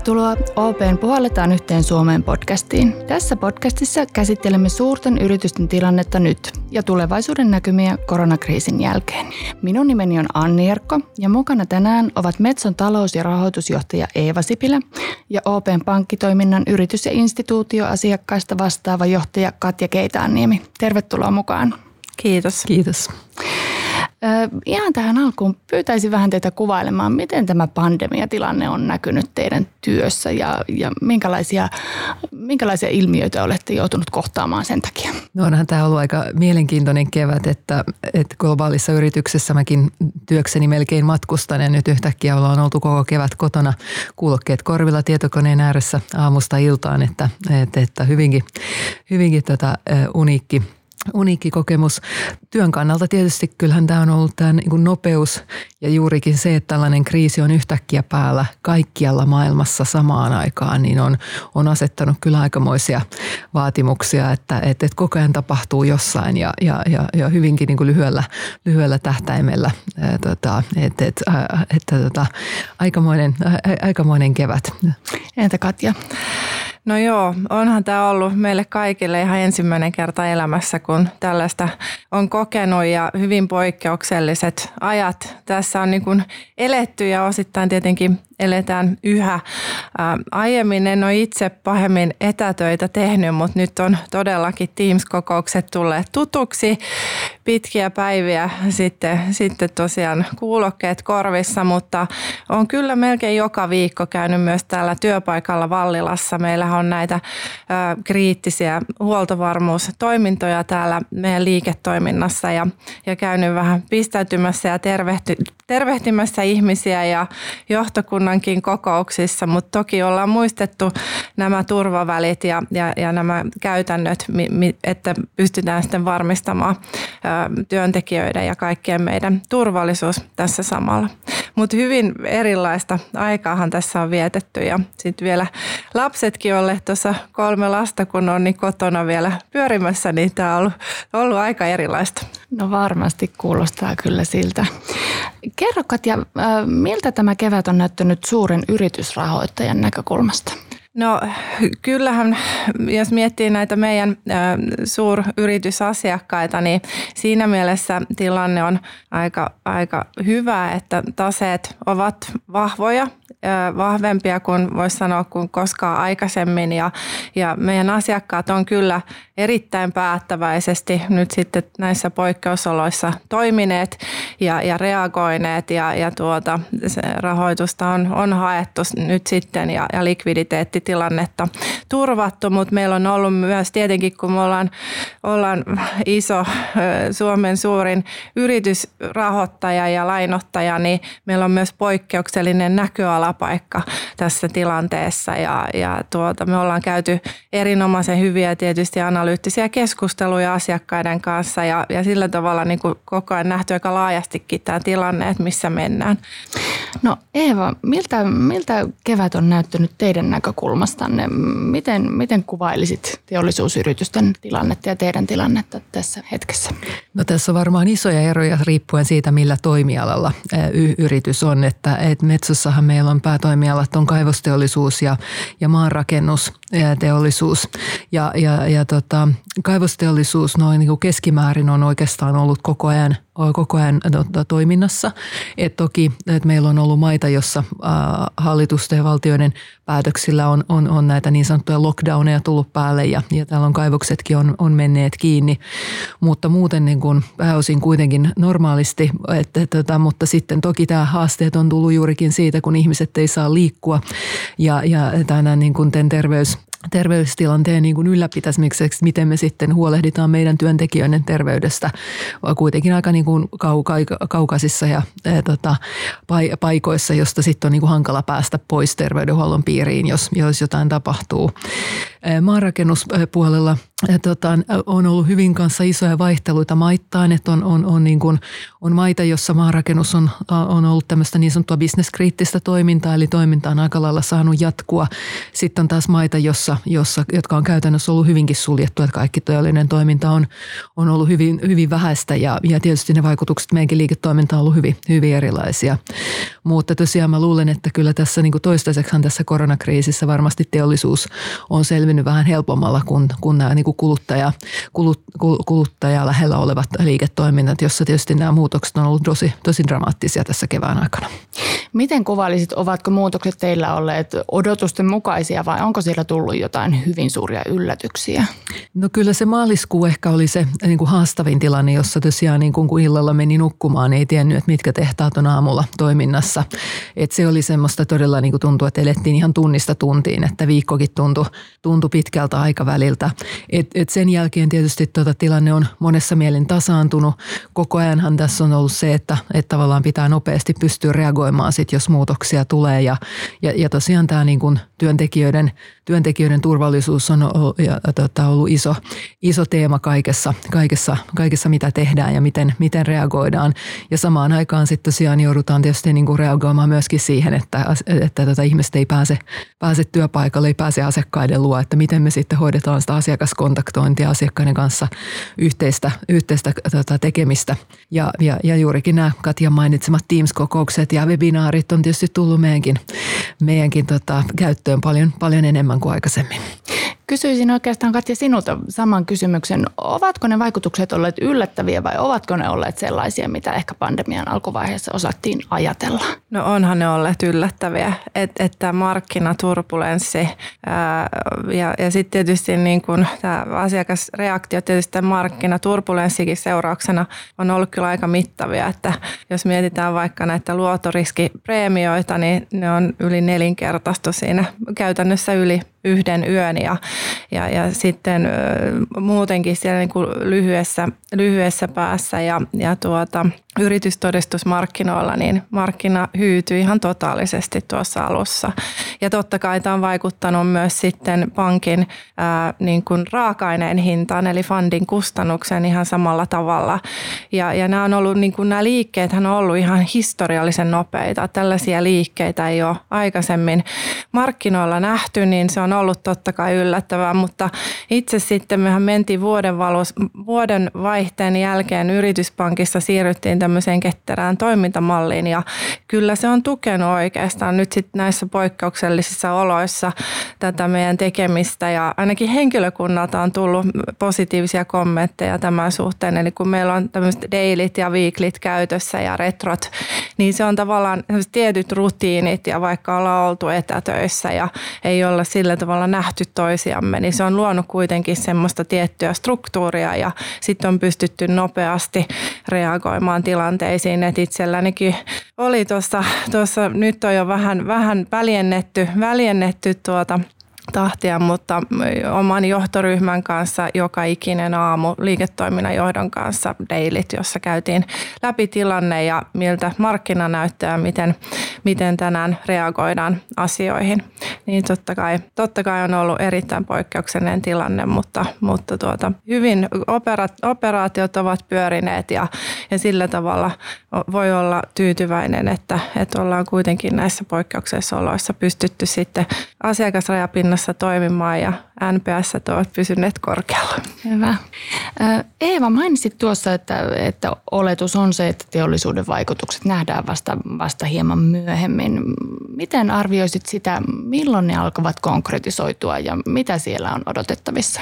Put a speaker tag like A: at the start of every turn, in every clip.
A: Tervetuloa OPn Puhalletaan yhteen Suomeen podcastiin. Tässä podcastissa käsittelemme suurten yritysten tilannetta nyt ja tulevaisuuden näkymiä koronakriisin jälkeen. Minun nimeni on Anni Erkko ja mukana tänään ovat Metson talous- ja rahoitusjohtaja Eeva Sipilä ja OPn pankkitoiminnan yritys- ja instituutioasiakkaista vastaava johtaja Katja Keitaanniemi. Tervetuloa mukaan.
B: Kiitos.
C: Kiitos.
A: Ihan tähän alkuun pyytäisin vähän teitä kuvailemaan, miten tämä pandemiatilanne on näkynyt teidän työssä ja, ja minkälaisia, minkälaisia ilmiöitä olette joutunut kohtaamaan sen takia?
C: No onhan tämä ollut aika mielenkiintoinen kevät, että, että globaalissa yrityksessä mäkin työkseni melkein matkustan ja nyt yhtäkkiä ollaan oltu koko kevät kotona kuulokkeet korvilla tietokoneen ääressä aamusta iltaan, että, että, että hyvinkin, hyvinkin tota, uniikki – uniikki kokemus. Työn kannalta tietysti kyllähän tämä on ollut tämä niin nopeus ja juurikin se, että tällainen kriisi on yhtäkkiä päällä kaikkialla maailmassa samaan aikaan, niin on, on asettanut kyllä aikamoisia vaatimuksia, että, että, että koko ajan tapahtuu jossain ja, ja, ja, ja hyvinkin niin kuin lyhyellä, lyhyellä tähtäimellä. Ää, tota, että, että, että, tota, aikamoinen, aikamoinen kevät.
A: Entä Katja?
B: No joo, onhan tämä ollut meille kaikille ihan ensimmäinen kerta elämässä, kun tällaista on kokenut ja hyvin poikkeukselliset ajat tässä on niin kuin eletty ja osittain tietenkin eletään yhä. Ää, aiemmin en ole itse pahemmin etätöitä tehnyt, mutta nyt on todellakin Teams-kokoukset tulleet tutuksi. Pitkiä päiviä sitten, sitten tosiaan kuulokkeet korvissa, mutta on kyllä melkein joka viikko käynyt myös täällä työpaikalla Vallilassa. Meillä on näitä ää, kriittisiä huoltovarmuustoimintoja täällä meidän liiketoiminnassa ja, ja käynyt vähän pistäytymässä ja tervehty, tervehtimässä ihmisiä ja johtokunnankin kokouksissa, mutta toki ollaan muistettu nämä turvavälit ja, ja, ja nämä käytännöt, että pystytään sitten varmistamaan työntekijöiden ja kaikkien meidän turvallisuus tässä samalla. Mutta hyvin erilaista aikaahan tässä on vietetty ja sitten vielä lapsetkin olleet tuossa kolme lasta, kun on niin kotona vielä pyörimässä, niin tämä on ollut, ollut aika erilaista.
A: No varmasti kuulostaa kyllä siltä. Kerro Katja, miltä tämä kevät on näyttänyt suuren yritysrahoittajan näkökulmasta?
B: No kyllähän, jos miettii näitä meidän suuryritysasiakkaita, niin siinä mielessä tilanne on aika, aika hyvä, että taseet ovat vahvoja vahvempia kuin voisi sanoa kuin koskaan aikaisemmin. Ja, ja meidän asiakkaat on kyllä erittäin päättäväisesti nyt sitten näissä poikkeusoloissa toimineet ja, ja reagoineet. Ja, ja tuota, se rahoitusta on, on haettu nyt sitten ja, ja likviditeettitilannetta turvattu, mutta meillä on ollut myös tietenkin, kun me ollaan, ollaan iso Suomen suurin yritysrahoittaja ja lainottaja, niin meillä on myös poikkeuksellinen näköalapaikka tässä tilanteessa ja, ja tuota, me ollaan käyty erinomaisen hyviä tietysti analyyttisiä keskusteluja asiakkaiden kanssa ja, ja sillä tavalla niin kuin koko ajan nähty aika laajastikin tämä tilanne, että missä mennään.
A: No Eeva, miltä, miltä kevät on näyttänyt teidän näkökulmastanne? Miten, miten kuvailisit teollisuusyritysten tilannetta ja teidän tilannetta tässä hetkessä?
C: No tässä on varmaan isoja eroja riippuen siitä, millä toimialalla y- yritys on. Että, et Metsossahan meillä on päätoimialat on kaivosteollisuus ja, ja maanrakennusteollisuus. Ja, ja, ja tota, kaivosteollisuus noin niin kuin keskimäärin on oikeastaan ollut koko ajan – koko ajan tota, toiminnassa. Et toki että meillä on ollut maita, jossa hallitusten ja valtioiden päätöksillä on, on, on näitä niin sanottuja lockdowneja tullut päälle ja, ja täällä on kaivoksetkin on, on menneet kiinni. Mutta muuten niin kuin pääosin kuitenkin normaalisti, että, että, mutta sitten toki tämä haasteet on tullut juurikin siitä, kun ihmiset ei saa liikkua ja, ja tämä niin kuin terveys, terveystilanteen niin kuin ylläpitämiseksi, miten me sitten huolehditaan meidän työntekijöiden terveydestä kuitenkin aika niin kuin kauka, kaukaisissa ja ää, tota, paikoissa, josta sitten on niin kuin hankala päästä pois terveydenhuollon piiriin, jos, jos jotain tapahtuu. Maanrakennuspuolella tota, on ollut hyvin kanssa isoja vaihteluita maittain, että on, on, on, niin kuin, on maita, jossa maarakennus on, on ollut tämmöistä niin sanottua bisneskriittistä toimintaa, eli toiminta on aika lailla saanut jatkua. Sitten on taas maita, jossa, jossa, jotka on käytännössä ollut hyvinkin suljettu, että kaikki teollinen toiminta on, on ollut hyvin, hyvin vähäistä ja, ja tietysti ne vaikutukset meidänkin liiketoimintaan on ollut hyvin, hyvin erilaisia. Mutta tosiaan mä luulen, että kyllä tässä niin kuin toistaiseksi tässä koronakriisissä varmasti teollisuus on selvinnyt vähän helpommalla kuin, kuin nämä niin kuin kuluttaja, kulut, kuluttaja lähellä olevat liiketoiminnat, jossa tietysti nämä muutokset on ollut tosi, tosi dramaattisia tässä kevään aikana.
A: Miten kuvailisit, ovatko muutokset teillä olleet odotusten mukaisia vai onko siellä tullut jotain hyvin suuria yllätyksiä?
C: No kyllä se maaliskuu ehkä oli se niin kuin haastavin tilanne, jossa tosiaan niin kuin kun illalla meni nukkumaan, ei tiennyt, että mitkä tehtaat on aamulla toiminnassa. Et se oli semmoista todella niin kuin tuntui, että elettiin ihan tunnista tuntiin, että viikkokin tuntui, tuntui pitkältä aikaväliltä. Et, et sen jälkeen tietysti tuota tilanne on monessa mielin tasaantunut. Koko ajanhan tässä on ollut se, että, että tavallaan pitää nopeasti pystyä reagoimaan sit, jos muutoksia tulee. Ja, ja, ja tosiaan tämä niin kuin työntekijöiden, työntekijöiden turvallisuus on ollut, ja, tota, ollut iso, iso teema kaikessa, kaikessa, kaikessa, mitä tehdään ja miten, miten reagoidaan. Ja samaan aikaan sitten tosiaan joudutaan tietysti niin kuin reagoimaan myöskin siihen, että, että tota, ihmiset ei pääse, pääse työpaikalle, ei pääse asiakkaiden luo, että miten me sitten hoidetaan sitä asiakaskontaktointia asiakkaiden kanssa yhteistä, yhteistä tota, tekemistä. Ja, ja, ja juurikin nämä Katja mainitsemat Teams-kokoukset ja webinaarit on tietysti tullut meidänkin, meidänkin tota, käyttöön paljon, paljon enemmän kuin aikaisemmin.
A: Kysyisin oikeastaan Katja sinulta saman kysymyksen. Ovatko ne vaikutukset olleet yllättäviä vai ovatko ne olleet sellaisia, mitä ehkä pandemian alkuvaiheessa osattiin ajatella?
B: No onhan ne olleet yllättäviä, Et, että markkinaturbulenssi ää, ja, ja sitten tietysti niin kun tämä asiakasreaktio tietysti markkinaturbulenssikin seurauksena on ollut kyllä aika mittavia, että jos mietitään vaikka näitä luotoriskipreemioita, niin ne on yli nelinkertaistu siinä käytännössä yli yhden yön ja, ja, ja sitten muutenkin siellä niin kuin lyhyessä, lyhyessä päässä ja, ja tuota, yritystodistusmarkkinoilla, niin markkina hyytyi ihan totaalisesti tuossa alussa. Ja totta kai tämä on vaikuttanut myös sitten pankin ää, niin kuin raaka-aineen hintaan, eli fundin kustannukseen ihan samalla tavalla. Ja, ja nämä on ollut, niin kuin nämä liikkeet on ollut ihan historiallisen nopeita. Tällaisia liikkeitä ei ole aikaisemmin markkinoilla nähty, niin se on ollut totta kai yllättävää, mutta itse sitten mehän mentiin vuoden, valus, vuoden vaihteen jälkeen yrityspankissa siirryttiin tämmöiseen ketterään toimintamalliin ja kyllä se on tukenut oikeastaan nyt sitten näissä poikkeuksellisissa oloissa tätä meidän tekemistä ja ainakin henkilökunnalta on tullut positiivisia kommentteja tämän suhteen. Eli kun meillä on tämmöiset dailit ja weeklit käytössä ja retrot, niin se on tavallaan tietyt rutiinit ja vaikka ollaan oltu etätöissä ja ei olla sillä tavalla nähty toisiamme, niin se on luonut kuitenkin semmoista tiettyä struktuuria ja sitten on pystytty nopeasti reagoimaan tilanteisiin. Että itsellänikin oli tuossa, tuossa nyt on jo vähän, vähän väljennetty, väljennetty tuota tahtia, mutta oman johtoryhmän kanssa joka ikinen aamu liiketoiminnan johdon kanssa dailit, jossa käytiin läpi tilanne ja miltä markkina näyttää, miten, miten tänään reagoidaan asioihin. Niin totta kai, totta kai on ollut erittäin poikkeuksellinen tilanne, mutta, mutta tuota, hyvin operaatiot ovat pyörineet ja, ja sillä tavalla voi olla tyytyväinen, että, että ollaan kuitenkin näissä poikkeuksellisissa oloissa pystytty sitten asiakasrajapinnassa toimimaan ja NPS ovat pysyneet korkealla.
A: Hyvä. Eeva, mainitsit tuossa, että, että oletus on se, että teollisuuden vaikutukset nähdään vasta, vasta hieman myöhemmin. Miten arvioisit sitä, milloin ne alkavat konkretisoitua ja mitä siellä on odotettavissa?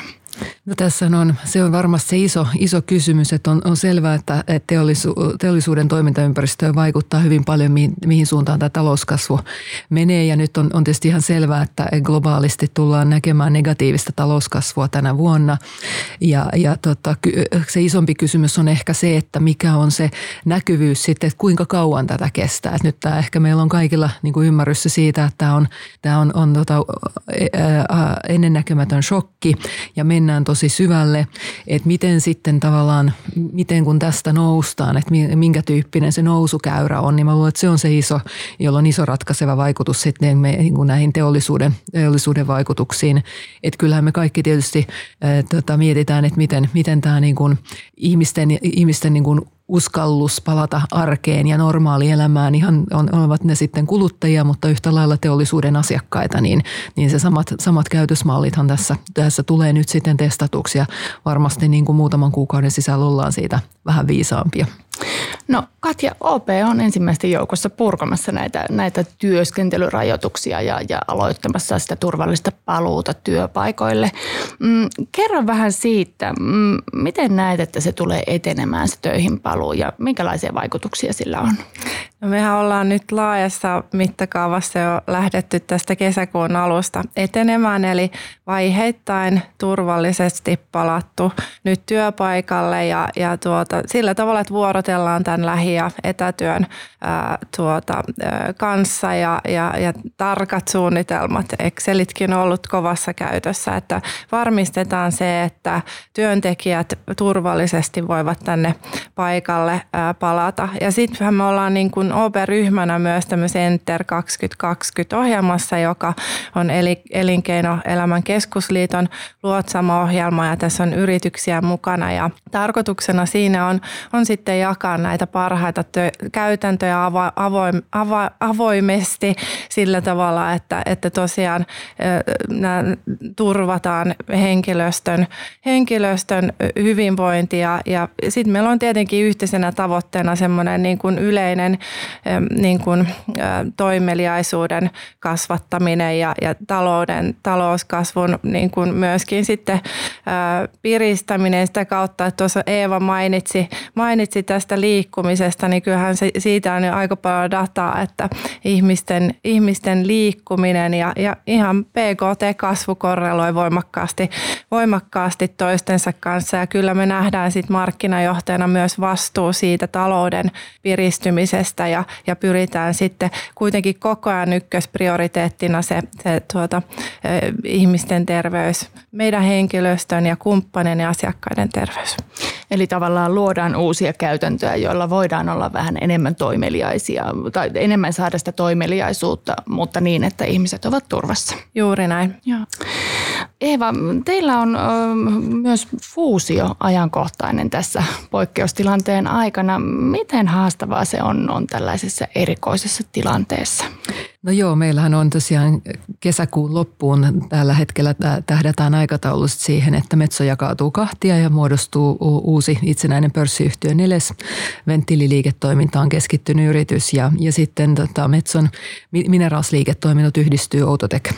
C: No tässä on, se on varmasti se iso, iso kysymys, että on, on selvää, että, että teollisu, teollisuuden toimintaympäristöön vaikuttaa hyvin paljon, mihin, mihin suuntaan tämä talouskasvu menee. Ja nyt on, on tietysti ihan selvää, että globaalisti tullaan näkemään negatiivista talouskasvua tänä vuonna. Ja, ja tota, se isompi kysymys on ehkä se, että mikä on se näkyvyys sitten, että kuinka kauan tätä kestää. Että nyt tämä ehkä meillä on kaikilla niin kuin ymmärrys siitä, että tämä on, tämä on, on tota, ennennäkemätön shokki ja mennään tosi syvälle, että miten sitten tavallaan, miten kun tästä noustaan, että minkä tyyppinen se nousukäyrä on, niin mä luulen, että se on se iso, jolla on iso ratkaiseva vaikutus sitten niin näihin teollisuuden, teollisuuden vaikutuksiin. Et kyllähän me kaikki tietysti ää, tota, mietitään, että miten, miten tämä niin kuin ihmisten, ihmisten niin kuin uskallus palata arkeen ja normaalielämään, ihan on, ovat ne sitten kuluttajia, mutta yhtä lailla teollisuuden asiakkaita, niin, niin se samat, samat käytösmallithan tässä, tässä tulee nyt sitten testatuksi ja varmasti niin kuin muutaman kuukauden sisällä ollaan siitä vähän viisaampia.
A: No Katja, OP on ensimmäisten joukossa purkamassa näitä, näitä työskentelyrajoituksia ja, ja aloittamassa sitä turvallista paluuta työpaikoille. Mm, kerro vähän siitä, mm, miten näet, että se tulee etenemään se töihin paluu ja minkälaisia vaikutuksia sillä on?
B: No mehän ollaan nyt laajassa mittakaavassa jo lähdetty tästä kesäkuun alusta etenemään, eli vaiheittain turvallisesti palattu nyt työpaikalle ja, ja tuota, sillä tavalla, että vuorotellaan tämän lähi- ja etätyön ää, tuota, ää, kanssa ja, ja, ja tarkat suunnitelmat. Excelitkin on ollut kovassa käytössä, että varmistetaan se, että työntekijät turvallisesti voivat tänne paikalle ää, palata. Ja sitten me ollaan niin kuin OP-ryhmänä myös tämmöisen Enter 2020-ohjelmassa, joka on Elinkeinoelämän keskusliiton luotsama ohjelma ja tässä on yrityksiä mukana. Ja tarkoituksena siinä on, on sitten jakaa näitä parhaita tö- käytäntöjä avo- avoim- avo- avoimesti sillä tavalla, että, että tosiaan äh, turvataan henkilöstön, henkilöstön hyvinvointia ja sitten meillä on tietenkin yhteisenä tavoitteena semmoinen niin kuin yleinen niin kuin, toimeliaisuuden kasvattaminen ja, ja talouden, talouskasvun niin kuin myöskin sitten piristäminen sitä kautta, että tuossa Eeva mainitsi, mainitsi tästä liikkumisesta, niin kyllähän se, siitä on jo aika paljon dataa, että ihmisten, ihmisten liikkuminen ja, ja ihan PKT-kasvu korreloi voimakkaasti, voimakkaasti toistensa kanssa. Ja kyllä me nähdään sitten markkinajohtajana myös vastuu siitä talouden piristymisestä ja, ja pyritään sitten kuitenkin koko ajan ykkösprioriteettina se, se tuota, ihmisten terveys, meidän henkilöstön ja kumppanien ja asiakkaiden terveys.
A: Eli tavallaan luodaan uusia käytäntöjä, joilla voidaan olla vähän enemmän toimeliaisia tai enemmän saada sitä toimeliaisuutta, mutta niin, että ihmiset ovat turvassa.
B: Juuri näin.
A: Joo. Eeva, teillä on myös fuusio ajankohtainen tässä poikkeustilanteen aikana. Miten haastavaa se on, on tällaisessa erikoisessa tilanteessa?
C: No joo, meillähän on tosiaan kesäkuun loppuun tällä hetkellä tähdätään aikataulusta siihen, että Metso jakautuu kahtia ja muodostuu uusi itsenäinen pörssiyhtiö Neles. Venttiililiiketoimintaan keskittynyt yritys ja, ja sitten tota Metson mineraalsliiketoiminnot yhdistyy Outotek,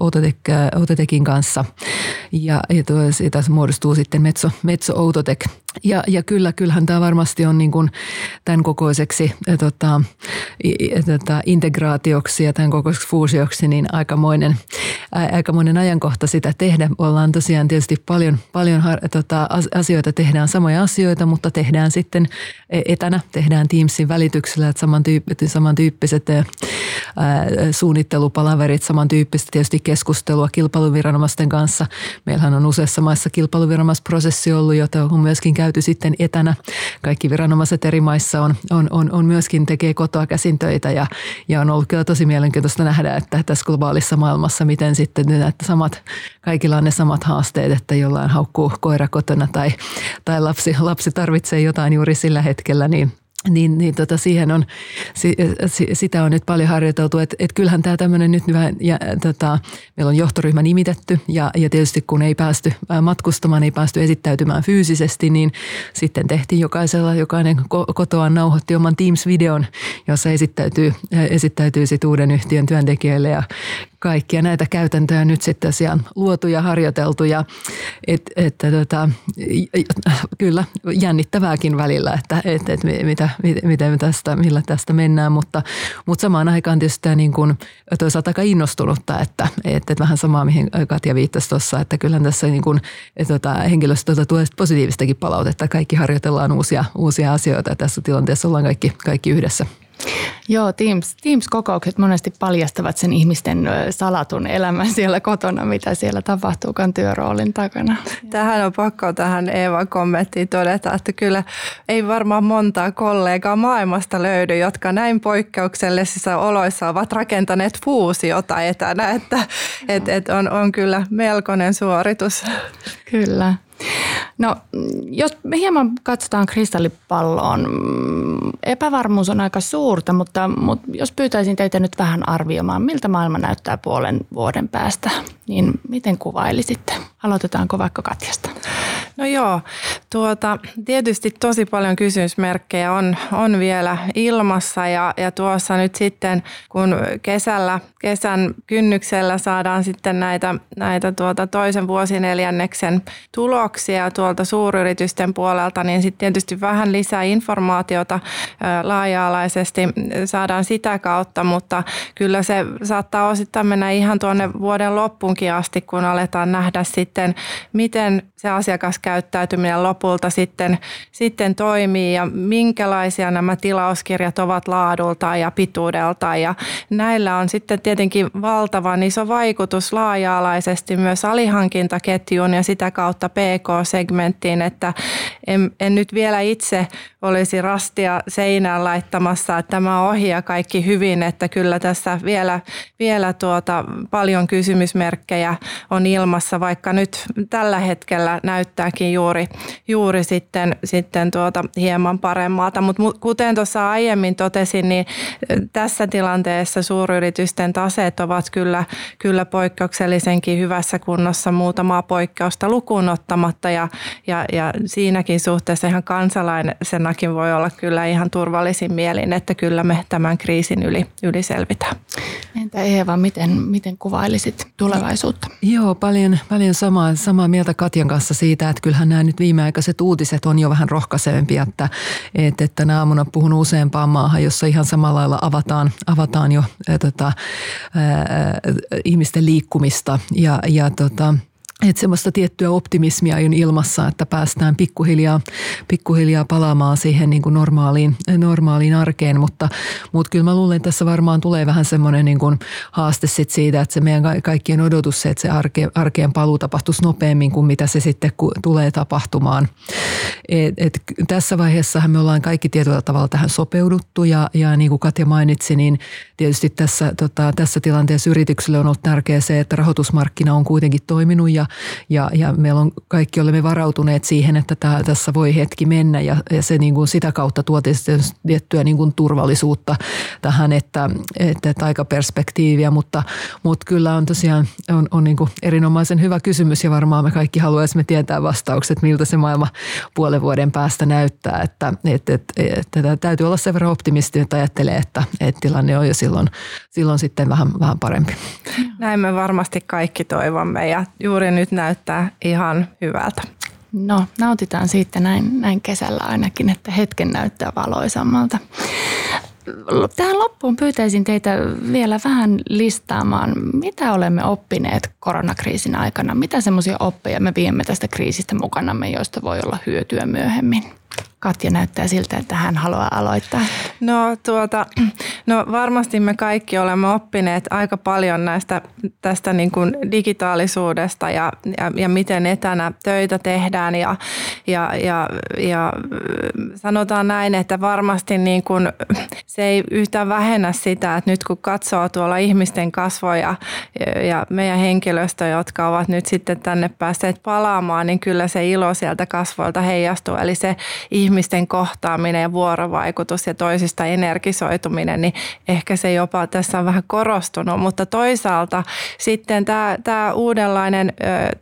C: Outotek, Outotekin kanssa ja, ja tuo, siitä muodostuu sitten Metso, Metso Outotek ja, ja kyllä, kyllähän tämä varmasti on niin kuin tämän kokoiseksi tota, tota, integraatioksi ja tämän kokoiseksi fuusioksi niin aikamoinen, aikamoinen ajankohta sitä tehdä. Ollaan tosiaan tietysti paljon, paljon tota, asioita, tehdään samoja asioita, mutta tehdään sitten e, etänä, tehdään Teamsin välityksellä, että samantyyppiset, samantyyppiset ää, suunnittelupalaverit, samantyyppistä tietysti keskustelua kilpailuviranomaisten kanssa. Meillähän on useassa maissa kilpailuviranomaisprosessi ollut, jota on myöskin käyty sitten etänä. Kaikki viranomaiset eri maissa on, on, on, on myöskin tekee kotoa käsin töitä ja, ja on ollut kyllä tosi mielenkiintoista nähdä, että tässä globaalissa maailmassa, miten sitten että samat, kaikilla on ne samat haasteet, että jollain haukkuu koira kotona tai, tai lapsi, lapsi tarvitsee jotain juuri sillä hetkellä, niin – niin, niin tota siihen on, sitä on nyt paljon harjoiteltu, että et kyllähän tämä tämmöinen nyt ja, tota, meillä on johtoryhmä nimitetty ja, ja tietysti kun ei päästy matkustamaan, ei päästy esittäytymään fyysisesti, niin sitten tehtiin jokaisella, jokainen kotoaan nauhoitti oman Teams-videon, jossa esittäytyy, esittäytyy sit uuden yhtiön työntekijöille ja kaikkia näitä käytäntöjä nyt sitten tosiaan luotu ja harjoiteltu ja et, että tota, kyllä jännittävääkin välillä, että et, et mitä, miten tästä, millä tästä mennään, mutta, mutta samaan aikaan tietysti niin kuin, toisaalta aika innostunutta, että, että, että vähän samaa mihin Katja viittasi tuossa, että kyllä tässä niin kuin, tota, henkilöstöltä tulee positiivistakin palautetta, kaikki harjoitellaan uusia, uusia asioita ja tässä tilanteessa ollaan kaikki, kaikki yhdessä.
A: Joo, Teams, Teams-kokoukset monesti paljastavat sen ihmisten salatun elämän siellä kotona, mitä siellä tapahtuukaan työroolin takana.
B: Tähän on pakko tähän Eevan kommenttiin todeta, että kyllä ei varmaan montaa kollegaa maailmasta löydy, jotka näin poikkeuksellisissa oloissa ovat rakentaneet fuusiota etänä, että et, et on, on kyllä melkoinen suoritus.
A: Kyllä. No, jos me hieman katsotaan kristallipalloon, epävarmuus on aika suurta, mutta, mutta jos pyytäisin teitä nyt vähän arvioimaan, miltä maailma näyttää puolen vuoden päästä, niin miten kuvailisitte? Aloitetaanko vaikka Katjasta?
B: No joo, tuota, tietysti tosi paljon kysymysmerkkejä on, on vielä ilmassa ja, ja tuossa nyt sitten kun kesällä, kesän kynnyksellä saadaan sitten näitä, näitä tuota toisen vuosineljänneksen tuloksia tuolta suuryritysten puolelta, niin sitten tietysti vähän lisää informaatiota laaja-alaisesti saadaan sitä kautta, mutta kyllä se saattaa osittain mennä ihan tuonne vuoden loppuunkin asti, kun aletaan nähdä sitten, miten se asiakaskäyttäytyminen lopulta sitten, sitten toimii ja minkälaisia nämä tilauskirjat ovat laadultaan ja pituudeltaan. Ja näillä on sitten tietenkin valtavan iso vaikutus laaja-alaisesti myös alihankintaketjuun ja sitä kautta PK-segmenttiin, että en, en nyt vielä itse olisi rastia seinään laittamassa, että tämä ohi ja kaikki hyvin, että kyllä tässä vielä, vielä tuota paljon kysymysmerkkejä on ilmassa, vaikka nyt tällä hetkellä näyttääkin juuri, juuri sitten, sitten tuota hieman paremmalta. Mutta kuten tuossa aiemmin totesin, niin tässä tilanteessa suuryritysten taseet ovat kyllä, kyllä poikkeuksellisenkin hyvässä kunnossa muutamaa poikkeusta lukuun ottamatta ja, ja, ja siinäkin suhteessa ihan kansalaisenakin voi olla kyllä ihan turvallisin mielin, että kyllä me tämän kriisin yli, yli selvitään.
A: Entä Eeva, miten, miten kuvailisit tulevaisuutta?
C: Joo, paljon, paljon samaa, samaa mieltä Katjan kanssa siitä, että kyllähän nämä nyt viimeaikaiset uutiset on jo vähän rohkaisempia, että, että, että nämä aamuna puhun useampaan maahan, jossa ihan samalla lailla avataan, avataan jo ää, tota, ää, ihmisten liikkumista ja, ja tota, että semmoista tiettyä optimismia on ilmassa, että päästään pikkuhiljaa, pikkuhiljaa palaamaan siihen niin kuin normaaliin, normaaliin arkeen, mutta, mutta kyllä mä luulen, että tässä varmaan tulee vähän semmoinen niin kuin haaste sit siitä, että se meidän kaikkien odotus se, että se arke, arkeen paluu tapahtuisi nopeammin kuin mitä se sitten tulee tapahtumaan. Et, et tässä vaiheessa me ollaan kaikki tietyllä tavalla tähän sopeuduttu ja, ja niin kuin Katja mainitsi, niin tietysti tässä, tota, tässä tilanteessa yrityksille on ollut tärkeää se, että rahoitusmarkkina on kuitenkin toiminut ja ja, ja meillä on kaikki olemme varautuneet siihen, että tämä, tässä voi hetki mennä. Ja, ja se niin kuin sitä kautta tuo tiettyä niin kuin turvallisuutta tähän, että, että, että aikaperspektiiviä, mutta, mutta kyllä on tosiaan on, on niin kuin erinomaisen hyvä kysymys ja varmaan me kaikki haluaisimme tietää vastaukset, miltä se maailma puolen vuoden päästä näyttää, että, että, että, että täytyy olla sen verran optimisti, että ajattelee, että, että tilanne on jo silloin, silloin sitten vähän, vähän parempi.
B: Näin me varmasti kaikki toivomme. Ja juuri nyt näyttää ihan hyvältä.
A: No, nautitaan siitä näin, näin kesällä ainakin, että hetken näyttää valoisammalta. Tähän loppuun pyytäisin teitä vielä vähän listaamaan, mitä olemme oppineet koronakriisin aikana. Mitä semmoisia oppeja me viemme tästä kriisistä mukanamme, joista voi olla hyötyä myöhemmin? Katja näyttää siltä, että hän haluaa aloittaa.
B: No, tuota, no varmasti me kaikki olemme oppineet aika paljon näistä tästä niin kuin digitaalisuudesta ja, ja, ja miten etänä töitä tehdään ja, ja, ja, ja sanotaan näin, että varmasti niin kuin se ei yhtään vähennä sitä, että nyt kun katsoo tuolla ihmisten kasvoja ja meidän henkilöstö, jotka ovat nyt sitten tänne päässeet palaamaan, niin kyllä se ilo sieltä kasvoilta heijastuu. Eli se ihmisten kohtaaminen ja vuorovaikutus ja toisista energisoituminen, niin ehkä se jopa tässä on vähän korostunut, mutta toisaalta sitten tämä, tämä uudenlainen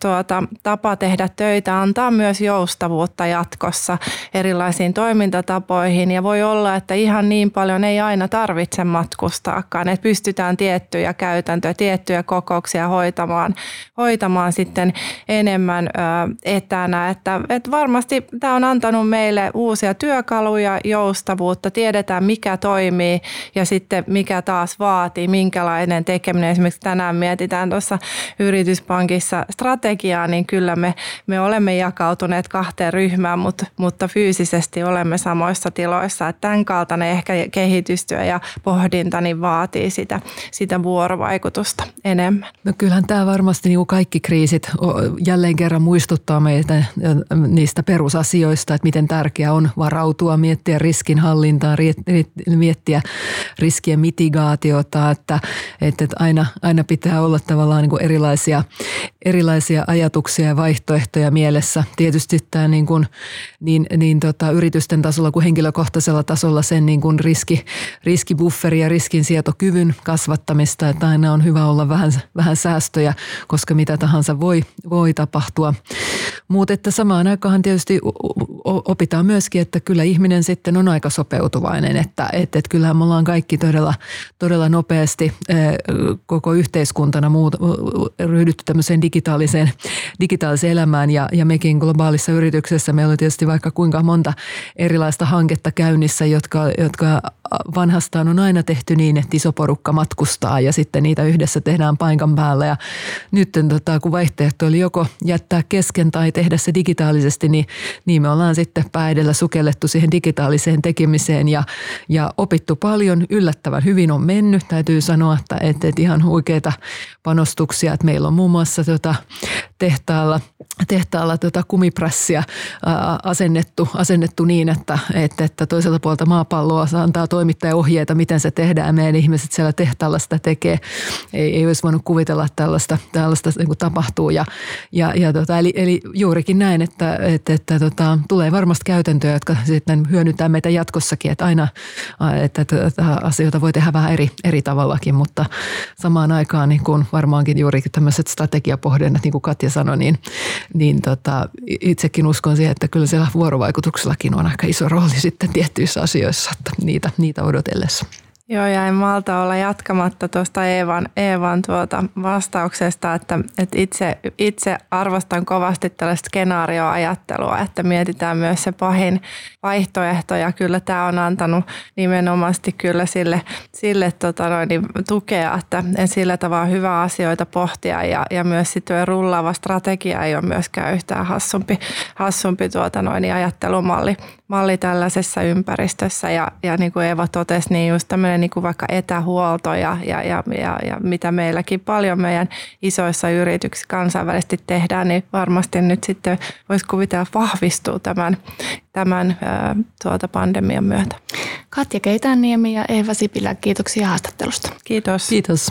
B: tuota, tapa tehdä töitä antaa myös joustavuutta jatkossa erilaisiin toimintatapoihin. Ja voi olla, että ihan niin paljon ei aina tarvitse matkustaakaan, että pystytään tiettyjä käytäntöjä, tiettyjä kokouksia hoitamaan, hoitamaan sitten enemmän ö, etänä, että, että varmasti tämä on antanut meille meille uusia työkaluja, joustavuutta, tiedetään mikä toimii ja sitten mikä taas vaatii, minkälainen tekeminen. Esimerkiksi tänään mietitään tuossa yrityspankissa strategiaa, niin kyllä me, me olemme jakautuneet kahteen ryhmään, mutta, mutta fyysisesti olemme samoissa tiloissa. Että tämän kaltainen ehkä kehitystyö ja pohdinta niin vaatii sitä, sitä vuorovaikutusta enemmän.
C: No kyllähän tämä varmasti niin kuin kaikki kriisit jälleen kerran muistuttaa meitä niistä perusasioista, että miten tärkeää on varautua, miettiä riskinhallintaa, miettiä riskien mitigaatiota, että, että aina, aina pitää olla tavallaan niin kuin erilaisia, erilaisia ajatuksia ja vaihtoehtoja mielessä. Tietysti tämä niin kuin, niin, niin tota, yritysten tasolla kuin henkilökohtaisella tasolla sen niin kuin riski, riskibufferi ja riskinsietokyvyn kasvattamista, että aina on hyvä olla vähän, vähän säästöjä, koska mitä tahansa voi, voi tapahtua. Mutta että samaan aikaan tietysti opitaan myöskin, että kyllä ihminen sitten on aika sopeutuvainen, että, että, että kyllähän me ollaan kaikki todella, todella nopeasti koko yhteiskuntana muut, ryhdytty tämmöiseen digitaaliseen, digitaaliseen elämään. Ja, ja mekin globaalissa yrityksessä meillä on tietysti vaikka kuinka monta erilaista hanketta käynnissä, jotka, jotka vanhastaan on aina tehty niin, että iso porukka matkustaa ja sitten niitä yhdessä tehdään paikan päällä. Ja nyt tota, kun vaihtoehto oli joko jättää kesken tai tehdä se digitaalisesti, niin, niin me ollaan sitten päädellä sukellettu siihen digitaaliseen tekemiseen ja, ja opittu paljon. Yllättävän hyvin on mennyt, täytyy sanoa, että, että, että ihan huikeita panostuksia, että meillä on muun muassa tota, tehtaalla, tehtaalla tota kumiprassia ää, asennettu, asennettu niin, että, että, että toiselta puolta maapalloa antaa toimittaja ohjeita, miten se tehdään meidän ihmiset siellä tehtaalla sitä tekee. Ei, ei olisi voinut kuvitella, että tällaista, tällaista niin tapahtuu ja, ja, ja tota, eli, eli juurikin näin, että, että, että tota, tulee varmasti käytäntöjä, jotka sitten hyödyntää meitä jatkossakin, että aina että, asioita voi tehdä vähän eri, eri tavallakin, mutta samaan aikaan niin kuin varmaankin juurikin tämmöiset strategiapohdinnat, niin kuin Katja sanoi, niin, niin tota, itsekin uskon siihen, että kyllä siellä vuorovaikutuksellakin on aika iso rooli sitten tiettyissä asioissa, että niitä, niitä odotellessa.
B: Joo, ja en malta olla jatkamatta tuosta Eevan, Eevan tuota vastauksesta, että, että itse, itse arvostan kovasti tällaista skenaarioajattelua, että mietitään myös se pahin vaihtoehto, ja kyllä tämä on antanut nimenomaisesti kyllä sille, sille tota noin, niin tukea, että en sillä tavalla hyvä asioita pohtia, ja, ja myös sitten rullaava strategia ei ole myöskään yhtään hassumpi, hassumpi tuota noin, niin ajattelumalli malli tällaisessa ympäristössä, ja, ja niin kuin Eeva totesi, niin just tämmöinen niin kuin vaikka etähuolto ja, ja, ja, ja, ja mitä meilläkin paljon meidän isoissa yrityksissä kansainvälisesti tehdään, niin varmasti nyt sitten voisi kuvitella vahvistuu tämän, tämän tuota pandemian myötä.
A: Katja Keitänniemi ja Eeva Sipilä, kiitoksia haastattelusta.
B: Kiitos.
C: Kiitos.